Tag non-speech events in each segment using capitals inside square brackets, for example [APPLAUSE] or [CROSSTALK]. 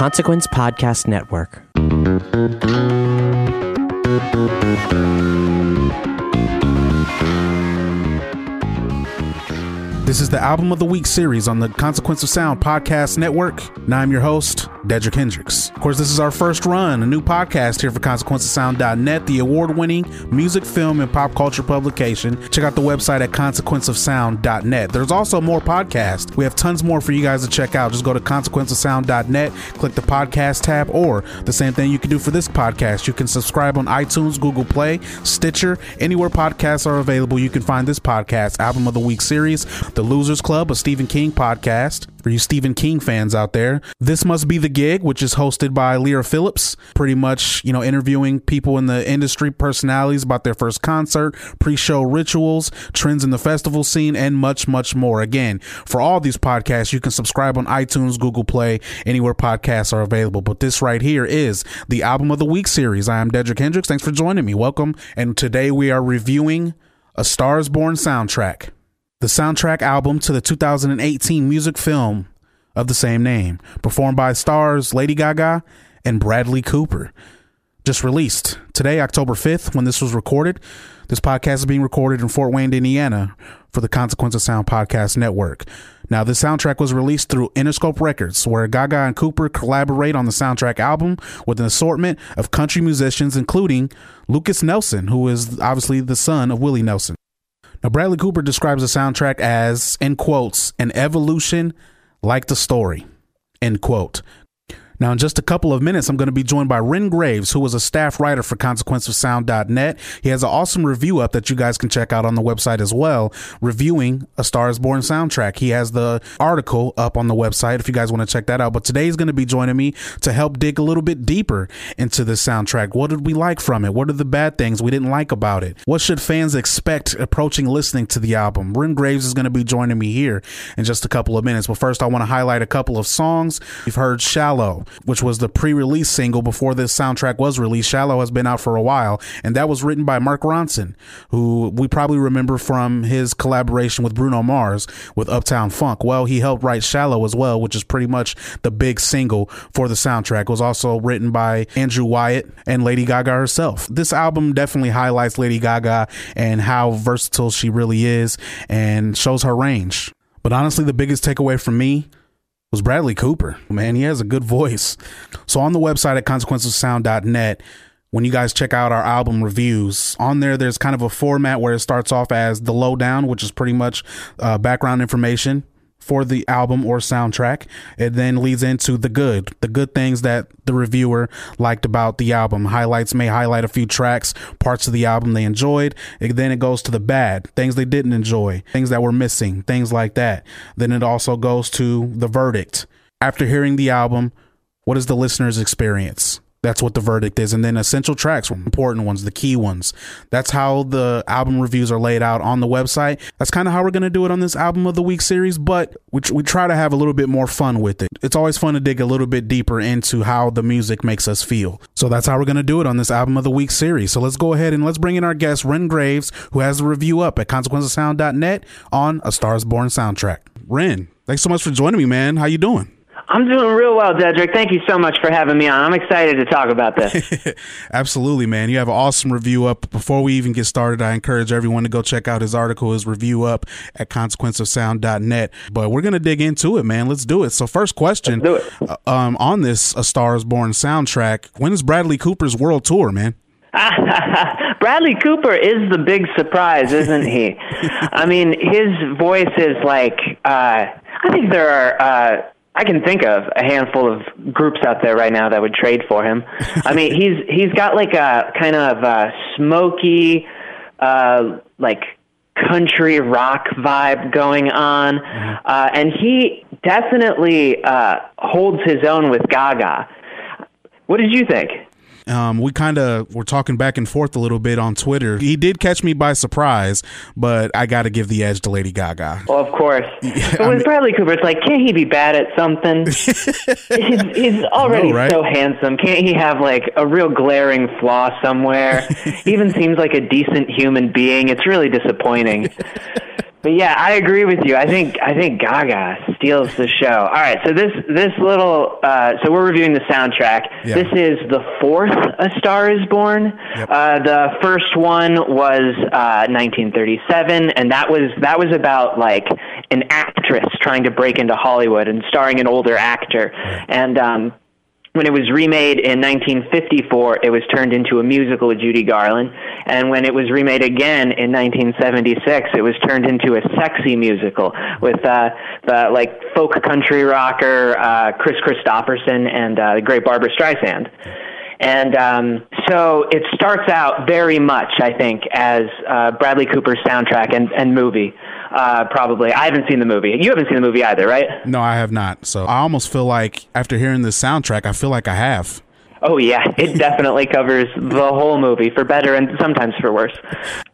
Consequence Podcast Network. This is the Album of the Week series on the Consequence of Sound Podcast Network. And I'm your host, Dedrick Hendrix. Of course, this is our first run, a new podcast here for ConsequenceOfSound.net, the award winning music, film, and pop culture publication. Check out the website at ConsequenceOfSound.net. There's also more podcasts. We have tons more for you guys to check out. Just go to ConsequenceOfSound.net, click the podcast tab, or the same thing you can do for this podcast. You can subscribe on iTunes, Google Play, Stitcher, anywhere podcasts are available. You can find this podcast, Album of the Week series the Losers Club, a Stephen King podcast for you Stephen King fans out there. This Must Be the Gig, which is hosted by Leah Phillips, pretty much, you know, interviewing people in the industry, personalities about their first concert, pre show rituals, trends in the festival scene, and much, much more. Again, for all these podcasts, you can subscribe on iTunes, Google Play, anywhere podcasts are available. But this right here is the Album of the Week series. I am Dedrick Hendrix. Thanks for joining me. Welcome. And today we are reviewing A Stars Born soundtrack the soundtrack album to the 2018 music film of the same name, performed by stars Lady Gaga and Bradley Cooper. Just released today, October 5th, when this was recorded. This podcast is being recorded in Fort Wayne, Indiana for the Consequence of Sound Podcast Network. Now, the soundtrack was released through Interscope Records, where Gaga and Cooper collaborate on the soundtrack album with an assortment of country musicians, including Lukas Nelson, who is obviously the son of Willie Nelson. Now, Bradley Cooper describes the soundtrack as, in quotes, an evolution like the story, end quote. Now, in just a couple of minutes, I'm going to be joined by Wren Graves, who was a staff writer for ConsequenceOfSound.net. He has an awesome review up that you guys can check out on the website as well, reviewing A Star is Born soundtrack. He has the article up on the website if you guys want to check that out. But today he's going to be joining me to help dig a little bit deeper into the soundtrack. What did we like from it? What are the bad things we didn't like about it? What should fans expect approaching listening to the album? Wren Graves is going to be joining me here in just a couple of minutes. But first, I want to highlight a couple of songs. You've heard Shallow which was the pre-release single before this soundtrack was released. Shallow has been out for a while, and that was written by Mark Ronson, who we probably remember from his collaboration with Bruno Mars with Uptown Funk. Well, he helped write Shallow as well, which is pretty much the big single for the soundtrack. It was also written by Andrew Wyatt and Lady Gaga herself. This album definitely highlights Lady Gaga and how versatile she really is and shows her range. But honestly, the biggest takeaway from me was Bradley Cooper. Man, he has a good voice. So on the website at consequenceofsound.net, when you guys check out our album reviews, on there, there's kind of a format where it starts off as the lowdown, which is pretty much uh, background information for the album or soundtrack. It then leads into the good, the good things that the reviewer liked about the album. Highlights may highlight a few tracks, parts of the album they enjoyed. Then it goes to the bad, things they didn't enjoy, things that were missing, things like that. Then it also goes to the verdict. After hearing the album, what is the listener's experience? That's what the verdict is. And then essential tracks, important ones, the key ones. That's how the album reviews are laid out on the website. That's kind of how we're going to do it on this album of the week series, but we, we try to have a little bit more fun with it. It's always fun to dig a little bit deeper into how the music makes us feel. So that's how we're going to do it on this album of the week series. So let's go ahead and let's bring in our guest, Wren Graves, who has the review up at consequencesound.net on A Stars Born soundtrack. Wren, thanks so much for joining me, man. How you doing? I'm doing real well, Dedrick. Thank you so much for having me on. I'm excited to talk about this. [LAUGHS] Absolutely, man. You have an awesome review up. Before we even get started, I encourage everyone to go check out his article, his review up at consequenceofsound.net. But we're going to dig into it, man. Let's do it. So, first question do it. Uh, um, on this A Star is Born soundtrack, when is Bradley Cooper's world tour, man? [LAUGHS] Bradley Cooper is the big surprise, isn't he? [LAUGHS] I mean, his voice is like, uh, I think there are. Uh, I can think of a handful of groups out there right now that would trade for him. I mean, [LAUGHS] he's he's got like a kind of a smoky, uh, like country rock vibe going on, mm-hmm. uh, and he definitely uh, holds his own with Gaga. What did you think? Um, we kind of were talking back and forth a little bit on Twitter. He did catch me by surprise, but I got to give the edge to Lady Gaga. Well, of course. [LAUGHS] Yeah, but with mean, Bradley Cooper, it's like, can't he be bad at something? [LAUGHS] he's, he's, already know, right? so handsome. Can't he have like a real glaring flaw somewhere? [LAUGHS] he even seems like a decent human being. It's really disappointing. But yeah, I agree with you. I think I think Gaga steals the show. All right, so this this little uh, so we're reviewing the soundtrack. Yeah. This is the fourth A Star Is Born. Yep. Uh, the first one was uh, 1937, and that was that was about like an actress trying to break into Hollywood and starring an older actor, and. Um, when it was remade in 1954, it was turned into a musical with Judy Garland. And when it was remade again in 1976, it was turned into a sexy musical with uh, the like folk country rocker uh, Kris Kristofferson and uh, the great Barbra Streisand. And um, so it starts out very much, I think, as uh, Bradley Cooper's soundtrack and, and movie. Uh, probably. I haven't seen the movie. You haven't seen the movie either, right? No, I have not. So I almost feel like after hearing this soundtrack, I feel like I have. Oh yeah, it [LAUGHS] definitely covers the whole movie for better and sometimes for worse.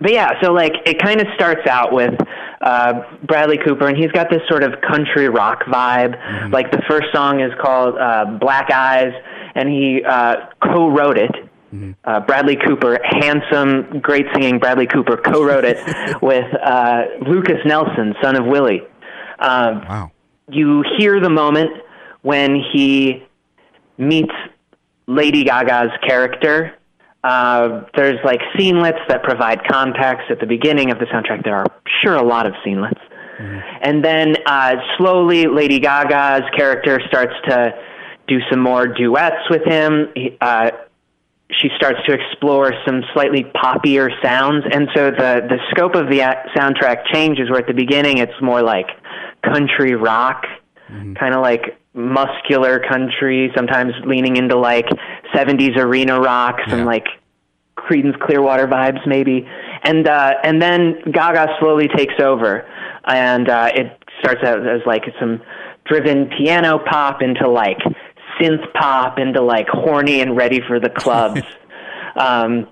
But yeah, so like it kind of starts out with uh, Bradley Cooper, and he's got this sort of country rock vibe. Like the first song is called uh, Black Eyes, and he uh, co-wrote it. Uh, Bradley Cooper, handsome, great singing Bradley Cooper, co-wrote it [LAUGHS] with uh, Lukas Nelson, son of Willie. Um, Wow. you hear the moment when he meets Lady Gaga's character. Uh, there's like scenelets that provide context at the beginning of the soundtrack. There are sure a lot of scenelets. And then uh, slowly, Lady Gaga's character starts to do some more duets with him. He, uh, she starts to explore some slightly poppier sounds, and so the the scope of the soundtrack changes. Where at the beginning it's more like country rock, kind of like muscular country, sometimes leaning into like '70s arena rock, some Yeah. like Creedence Clearwater vibes maybe, and uh, and then Gaga slowly takes over, and uh, it starts out as like some driven piano pop into like synth pop into like horny and ready for the clubs. [LAUGHS] um,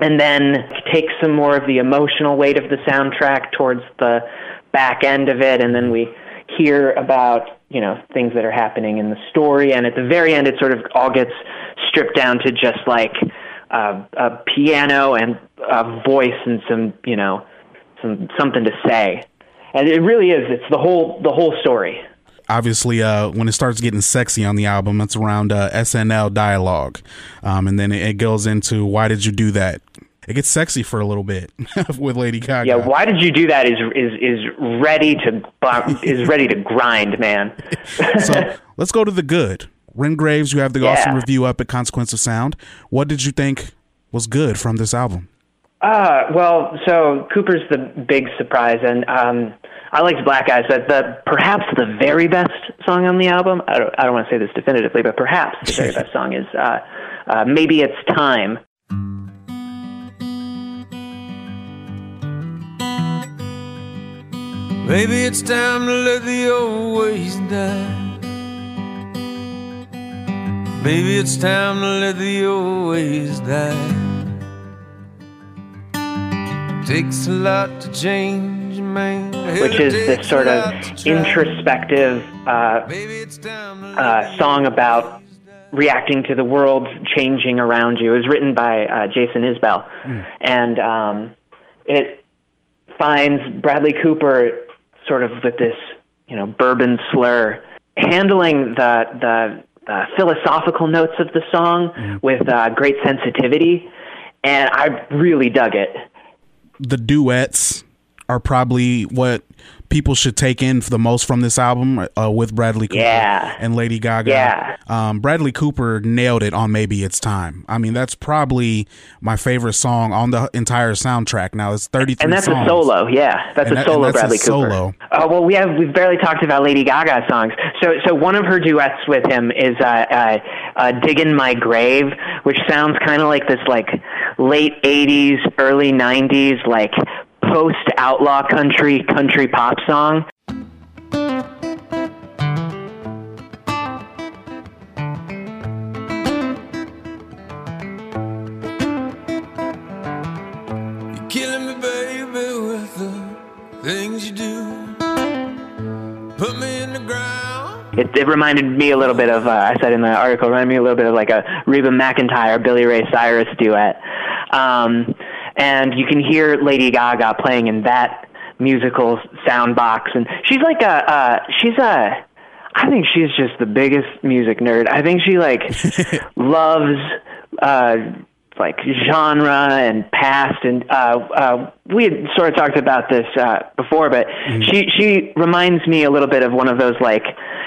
and then take some more of the emotional weight of the soundtrack towards the back end of it, and then we hear about you know things that are happening in the story, and at the very end, it sort of all gets stripped down to just like uh, a piano and a voice and some you know some something to say, and it really is. It's the whole the whole story. Obviously, uh, when it starts getting sexy on the album, it's around uh, SNL dialogue, um, and then it, it goes into "Why did you do that?" It gets sexy for a little bit [LAUGHS] with Lady Gaga. Yeah, why did you do that? Is is is ready to [LAUGHS] is ready to grind, man. [LAUGHS] so let's go to the good. Wren Graves, you have the Yeah. awesome review up at Consequence of Sound. What did you think was good from this album? Uh, well, so Cooper's the big surprise, and um, I liked Black Eyes, but the perhaps the very best song on the album. I don't, I don't want to say this definitively, but perhaps the very best song is uh, uh, "Maybe It's Time." Maybe it's time to let the old ways die. Maybe it's time to let the old ways die. Takes a lot to change. Which is this sort of introspective uh, Maybe it's time to let uh, song about reacting to the world changing around you. It was written by uh, Jason Isbell, and um, it finds Bradley Cooper sort of with this, you know, bourbon slur, handling the the uh, philosophical notes of the song with uh, great sensitivity, and I really dug it. The duets are probably what people should take in for the most from this album uh, with Bradley Cooper Yeah. and Lady Gaga. Yeah. Um, Bradley Cooper nailed it on Maybe It's Time. I mean, that's probably my favorite song on the entire soundtrack. Now, it's 33 And that's songs. a solo, yeah. That's And a that- solo that's a Bradley Cooper. solo. Oh well, we have we've barely talked about Lady Gaga songs. So so one of her duets with him is uh, uh, uh, "Diggin' My Grave," which sounds kind of like this like late '80s, early '90s like post outlaw country country pop song. You're killing me, baby, with the things you do. Put me in the ground. It, it reminded me a little bit of uh, I said in the article, reminded me a little bit of like a Reba McEntire, Billy Ray Cyrus duet. Um, and you can hear Lady Gaga playing in that musical sound box, and she's like a uh, she's a I think she's just the biggest music nerd. I think she like [LAUGHS] loves uh like genre and past and uh uh we had sort of talked about this uh before but mm-hmm. she she reminds me a little bit of one of those like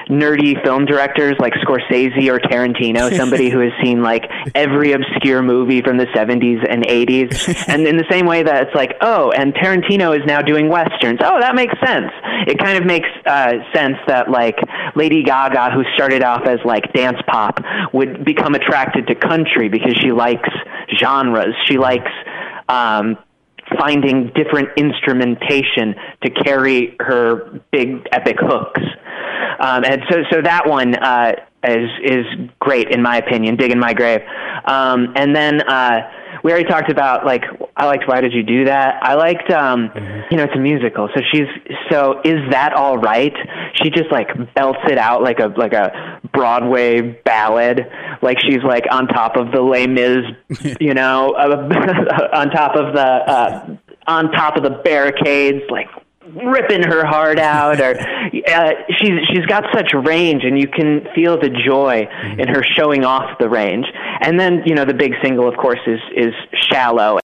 nerdy film directors like Scorsese or Tarantino, [LAUGHS] somebody who has seen like every obscure movie from the 70s and 80s. [LAUGHS] and in the same way that it's like, oh, and Tarantino is now doing westerns. Oh, that makes sense. It kind of makes uh, sense that like Lady Gaga, who started off as like dance pop, would become attracted to country because she likes genres. She likes um, finding different instrumentation to carry her big epic hooks. Um, and so, so that one uh, is is great in my opinion. Dig in my grave. Um, and then uh, we already talked about like I liked Why Did You Do That? I liked um, mm-hmm. you know it's a musical, so she's so is that all right? She just like belts it out like a like a Broadway ballad, like she's like on top of the Les Mis, [LAUGHS] you know, uh, [LAUGHS] on top of the uh, on top of the barricades, like ripping her heart out or uh, she's she's got such range and you can feel the joy mm-hmm. in her showing off the range and then you know the big single of course is is shallow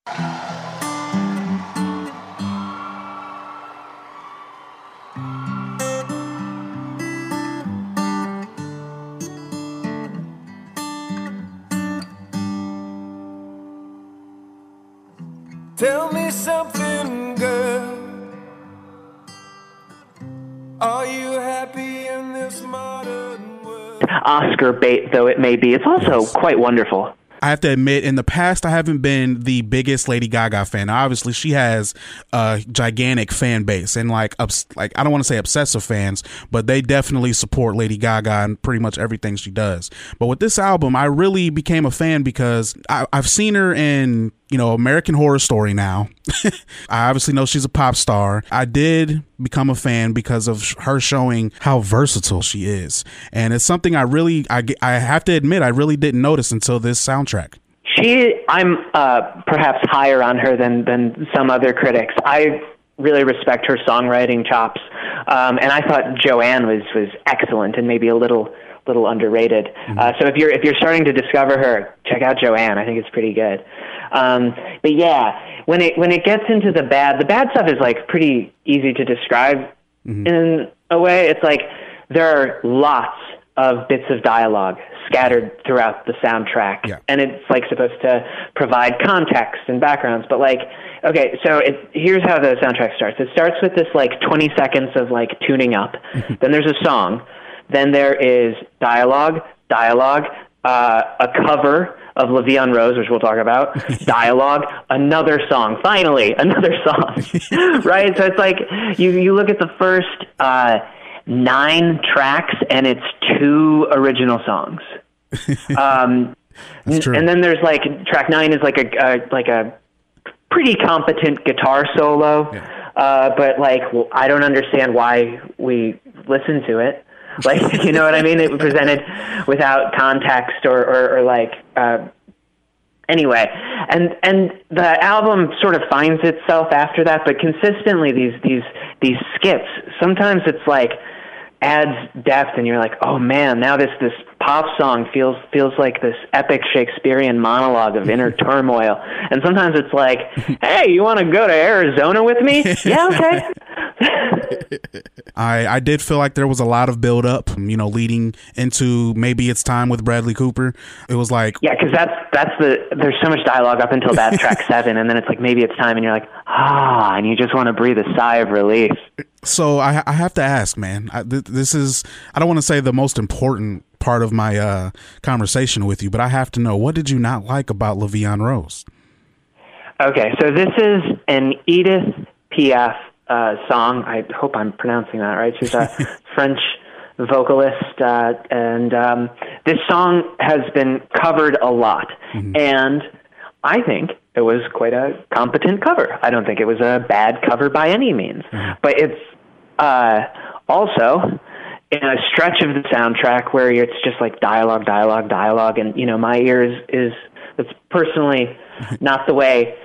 Bait though it may be, it's also yes. quite wonderful. I have to admit, in the past, I haven't been the biggest Lady Gaga fan. Obviously, she has a gigantic fan base and like, ups, like I don't want to say obsessive fans, but they definitely support Lady Gaga and pretty much everything she does. But with this album, I really became a fan because I, I've seen her in you know, American Horror Story now. [LAUGHS] I obviously know she's a pop star. I did become a fan because of her showing how versatile she is. And it's something I really, I, I have to admit, I really didn't notice until this soundtrack. She, I'm uh, perhaps higher on her than, than some other critics. I really respect her songwriting chops. Um, and I thought Joanne was, was excellent and maybe a little little underrated. Mm-hmm. Uh, so if you're if you're starting to discover her, check out Joanne. I think it's pretty good. Um, but yeah, when it when it gets into the bad, the bad stuff is like pretty easy to describe mm-hmm. in a way. It's like there are lots of bits of dialogue scattered throughout the soundtrack, yeah. and it's like supposed to provide context and backgrounds. But like, okay, so it, here's how the soundtrack starts. It starts with this like 20 seconds of like tuning up. [LAUGHS] Then there's a song. Then there is dialogue, dialogue, uh, a cover of en Rose, which we'll talk about, [LAUGHS] dialogue, another song, finally, [LAUGHS] another song, [LAUGHS] right? So it's like you, you look at the first uh, nine tracks and it's two original songs. Um, and then there's like track nine is like a, a like a pretty competent guitar solo, yeah. uh, but like well, I don't understand why we listen to it. [LAUGHS] Like, you know what I mean? It was presented without context or, or, or like, uh, anyway. And, and the album sort of finds itself after that, but consistently these, these, these skits, sometimes it's like, adds depth and you're like, oh man, now this this pop song feels feels like this epic Shakespearean monologue of inner [LAUGHS] turmoil. And sometimes it's like, hey, you want to go to Arizona with me? [LAUGHS] yeah, okay. I I did feel like there was a lot of build up, you know, leading into maybe it's time with Bradley Cooper. It was like yeah, because that's that's the there's so much dialogue up until that track [LAUGHS] seven, and then it's like maybe it's time, and you're like ah, and you just want to breathe a sigh of relief. So I I have to ask, man. I, th- this is I don't want to say the most important part of my uh, conversation with you, but I have to know what did you not like about en Rose? Okay, so this is an Edith Piaf uh, song. I hope I'm pronouncing that right. She's a [LAUGHS] French vocalist, uh, and um, this song has been covered a lot. Mm-hmm. And I think it was quite a competent cover. I don't think it was a bad cover by any means, mm-hmm. but it's uh, also in a stretch of the soundtrack where it's just like dialogue, dialogue, dialogue, and you know my ears is it's personally [LAUGHS] not the way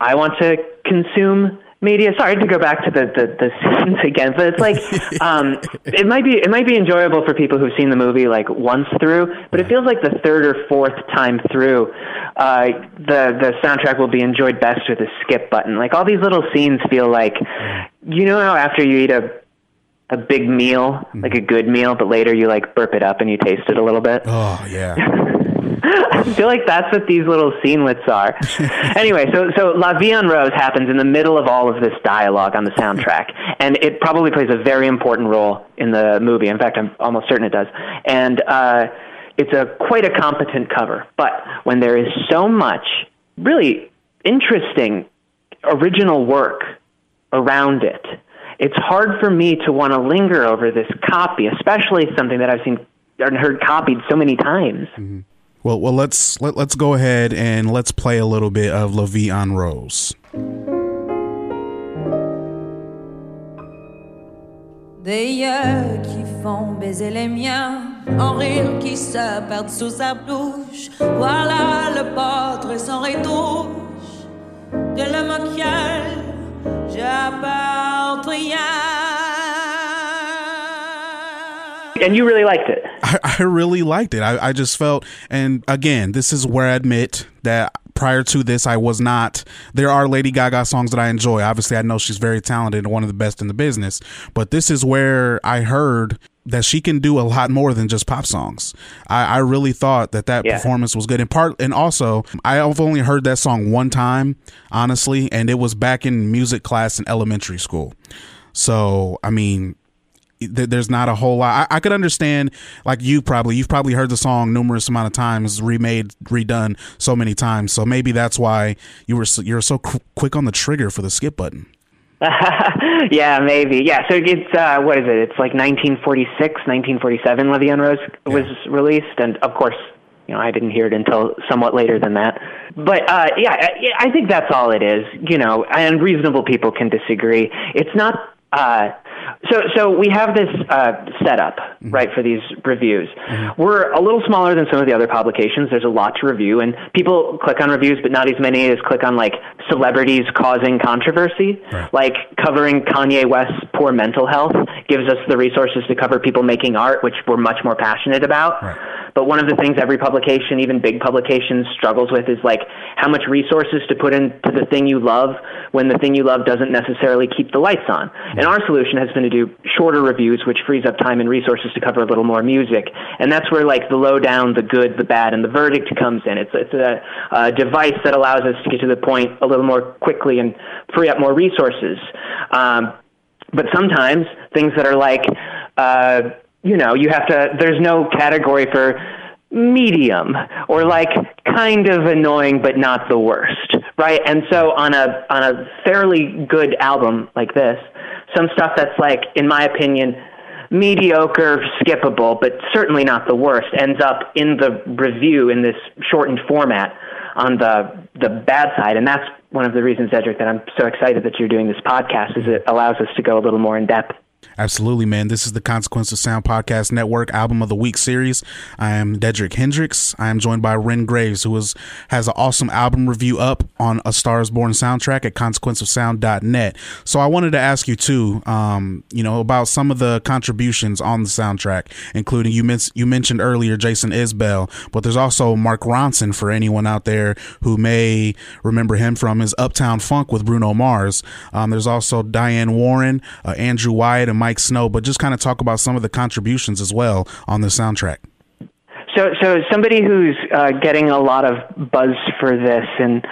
I want to consume media. Sorry to go back to the, the, the [LAUGHS] scenes again, but it's like [LAUGHS] um, it might be it might be enjoyable for people who've seen the movie like once through, but it feels like the third or fourth time through, uh, the the soundtrack will be enjoyed best with a skip button. Like all these little scenes feel like, you know how after you eat a a big meal, like a good meal, but later you like burp it up and you taste it a little bit. Oh yeah. [LAUGHS] I feel like that's what these little scenelets are. [LAUGHS] anyway, so so La Vie en Rose happens in the middle of all of this dialogue on the soundtrack, and it probably plays a very important role in the movie. In fact, I'm almost certain it does. And uh, it's a quite a competent cover. But when there is so much really interesting original work around it, it's hard for me to want to linger over this copy, especially something that I've seen and heard copied so many times. Well, well, let's let, let's go ahead and let's play a little bit of La Vie en Rose. Des yeux qui font baiser les miens, en rire qui se perdent sous sa bouche. Voilà le portrait sans retouche de l'homme auquel j'appartiens. And you really liked it. I, I really liked it. I, I just felt, and again, this is where I admit that prior to this, I was not. There are Lady Gaga songs that I enjoy. Obviously, I know she's very talented and one of the best in the business. But this is where I heard that she can do a lot more than just pop songs. I, I really thought that that Yeah. performance was good. In part, and also, I've only heard that song one time, honestly, and it was back in music class in elementary school. So, I mean, there's not a whole lot. I, I could understand, like you probably, you've probably heard the song numerous amount of times, remade, redone so many times. So maybe that's why you were so, you're so qu- quick on the trigger for the skip button. [LAUGHS] yeah, maybe. Yeah, so it's uh, what is it? It's like 1946, 1947. La Vie Rose was released, and of course, you know, I didn't hear it until somewhat later than that. But uh, yeah, I, I think that's all it is. You know, and reasonable people can disagree. It's not. Uh, so, so we have this uh, setup, right, for these reviews. We're a little smaller than some of the other publications. There's a lot to review, and people click on reviews, but not as many as click on like celebrities causing controversy. Like covering Kanye West's poor mental health gives us the resources to cover people making art, which we're much more passionate about. But one of the things every publication, even big publications, struggles with is like how much resources to put into the thing you love when the thing you love doesn't necessarily keep the lights on. And our solution has been to do shorter reviews, which frees up time and resources to cover a little more music. And that's where like the lowdown, the good, the bad, and the verdict comes in. It's it's a, a device that allows us to get to the point a little more quickly and free up more resources. Um, but sometimes things that are like uh, you know you have to there's no category for medium or like kind of annoying but not the worst right? And so on a on a fairly good album like this some stuff that's like in my opinion mediocre skippable but certainly not the worst ends up in the review in this shortened format on the the bad side. And that's one of the reasons Edric that I'm so excited that you're doing this podcast is it allows us to go a little more in depth Absolutely, man. This is the Consequence of Sound Podcast Network Album of the Week series. I am Dedrick Hendrix. I am joined by Wren Graves, who is, has an awesome album review up on A Star is Born soundtrack at consequenceofsound.net. So I wanted to ask you too, um, you know, about some of the contributions on the soundtrack, including you, you mentioned earlier Jason Isbell, but there's also Mark Ronson for anyone out there who may remember him from his Uptown Funk with Bruno Mars. Um, there's also Diane Warren, uh, Andrew Wyatt, and Miike Snow, but just kind of talk about some of the contributions as well on the soundtrack. So, so somebody who's uh, getting a lot of buzz for this in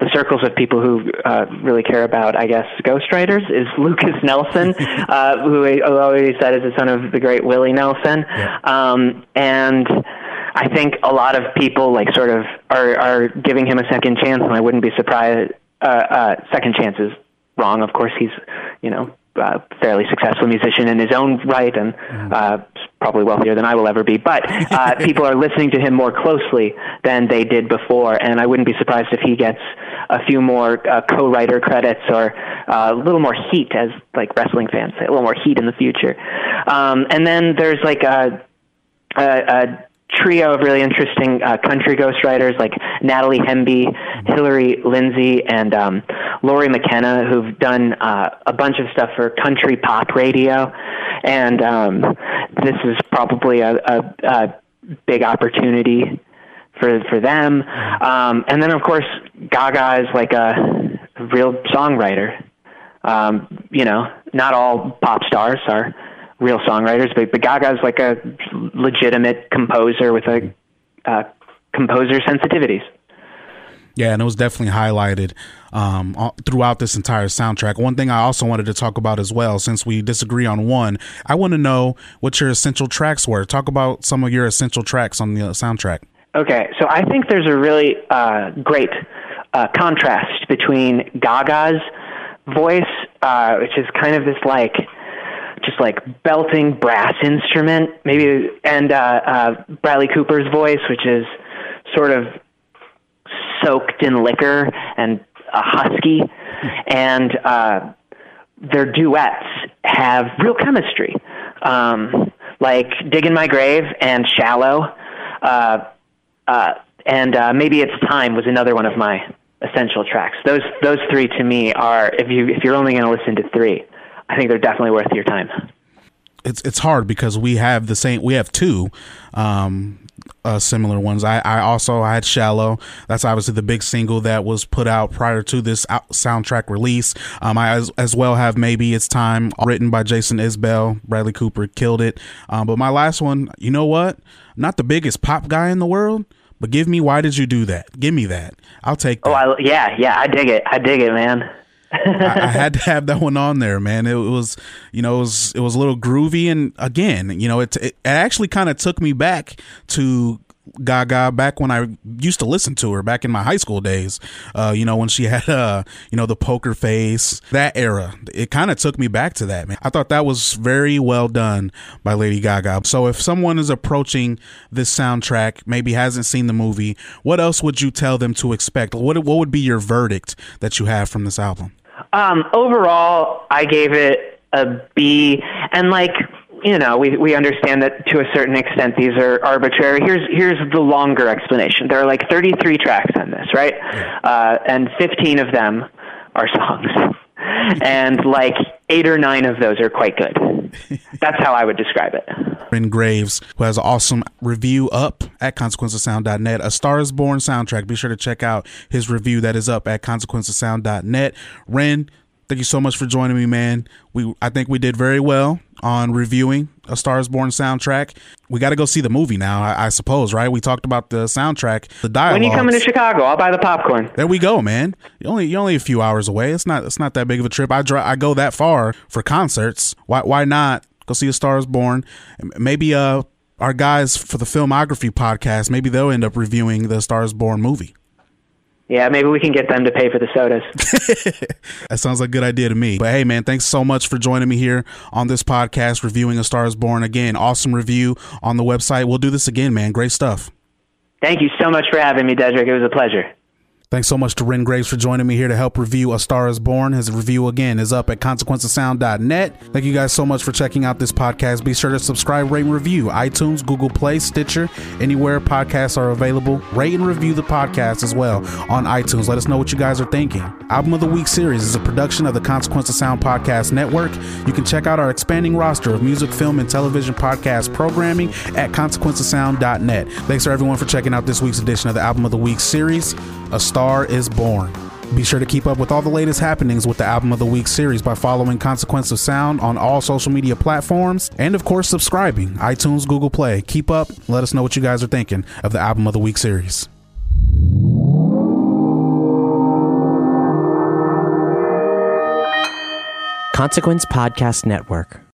the circles of people who uh, really care about, I guess, ghostwriters is [LAUGHS] Lukas Nelson, [LAUGHS] uh, who I always said is the son of the great Willie Nelson. Um, and I think a lot of people like sort of are, are giving him a second chance, and I wouldn't be surprised. Uh, uh, second chance is wrong. Of course, he's you know uh, fairly successful musician in his own right, and uh, probably wealthier than I will ever be. But uh, [LAUGHS] people are listening to him more closely than they did before, and I wouldn't be surprised if he gets a few more uh, co-writer credits or uh, a little more heat, as like wrestling fans say, a little more heat in the future. Um, and then there's like a, a, a trio of really interesting uh, country ghostwriters like Natalie Hemby, Hillary Lindsey, and um, Lori McKenna, who've done uh, a bunch of stuff for country pop radio. And um, this is probably a, a, a big opportunity for for them. Um, and then, of course, Gaga is like a real songwriter. Um, you know, not all pop stars are real songwriters, but, but Gaga is like a legitimate composer with a uh, composer sensitivities. Yeah, and it was definitely highlighted um, throughout this entire soundtrack. One thing I also wanted to talk about as well, since we disagree on one, I want to know what your essential tracks were. Talk about some of your essential tracks on the soundtrack. Okay, so I think there's a really uh, great uh, contrast between Gaga's voice, uh, which is kind of this like just like belting brass instrument, maybe, and uh, uh, Bradley Cooper's voice, which is sort of soaked in liquor and a husky, and uh, their duets have real chemistry, um, like "Dig in My Grave" and "Shallow," uh, uh, and uh, maybe "It's Time" was another one of my essential tracks. Those those three to me are if you if you're only going to listen to three, I think they're definitely worth your time. It's it's hard because we have the same we have two um uh, similar ones. I, I also had Shallow. That's obviously the big single that was put out prior to this out- soundtrack release. Um, I as, as, well have Maybe It's Time, written by Jason Isbell. Bradley Cooper killed it. Um, but my last one, you know what? not the biggest pop guy in the world, but give me Why Did You Do That? Give me that. I'll take that. Oh, I, yeah, yeah. I dig it. I dig it, man. I, I, had to [LAUGHS] have that one on there, man. It, was, you know, it was it was a little groovy, and again, you know, it it actually kind of took me back to Gaga back when I used to listen to her back in my high school days. Uh, you know, when she had [LAUGHS] uh, you know, the poker face, that era. It kind of took me back to that, man. I thought that was very well done by Lady Gaga. So if someone is approaching this soundtrack, maybe hasn't seen the movie, what else would you tell them to expect? What what would be your verdict that you have from this album? Um, overall, I gave it a B, and like you know, we we understand that to a certain extent these are arbitrary. Here's here's the longer explanation. There are like 33 tracks on this, right? Uh, and 15 of them are songs, [LAUGHS] and like eight or nine of those are quite good. [LAUGHS] That's how I would describe it. Wren Graves, who has an awesome review up at consequencesound.net, A Star is Born soundtrack. Be sure to check out his review that is up at consequencesound.net. Wren, thank you so much for joining me, man. We I think we did very well on reviewing A Stars Born soundtrack. We got to go see the movie now, I, I, suppose, right? We talked about the soundtrack, the dialogue. When you coming to Chicago, I'll buy the popcorn. There we go, man. You're only you're only a few hours away. It's not it's not that big of a trip. I dri- I go that far for concerts. Why why not go see A Stars Born? Maybe uh our guys for the filmography podcast, maybe they'll end up reviewing the Stars Born movie. Yeah, maybe we can get them to pay for the sodas. [LAUGHS] that sounds like a good idea to me. But hey, man, thanks so much for joining me here on this podcast, reviewing A Star is Born. Again, awesome review on the website. We'll do this again, man. Great stuff. Thank you so much for having me, Dedrick. It was a pleasure. Thanks so much to Wren Graves for joining me here to help review A Star is Born. His review again is up at consequencesound.net. Thank you guys so much for checking out this podcast. Be sure to subscribe, rate, and review iTunes, Google Play, Stitcher, anywhere podcasts are available. Rate and review the podcast as well on iTunes. Let us know what you guys are thinking. Album of the Week series is a production of the Consequence of Sound Podcast Network. You can check out our expanding roster of music, film, and television podcast programming at consequencesound.net. Thanks for everyone for checking out this week's edition of the Album of the Week series. A Star is Born. Be sure to keep up with all the latest happenings with the Album of the Week series by following Consequence of Sound on all social media platforms and, of course, subscribing. iTunes, Google Play. Keep up. Let us know what you guys are thinking of the Album of the Week series. Consequence Podcast Network.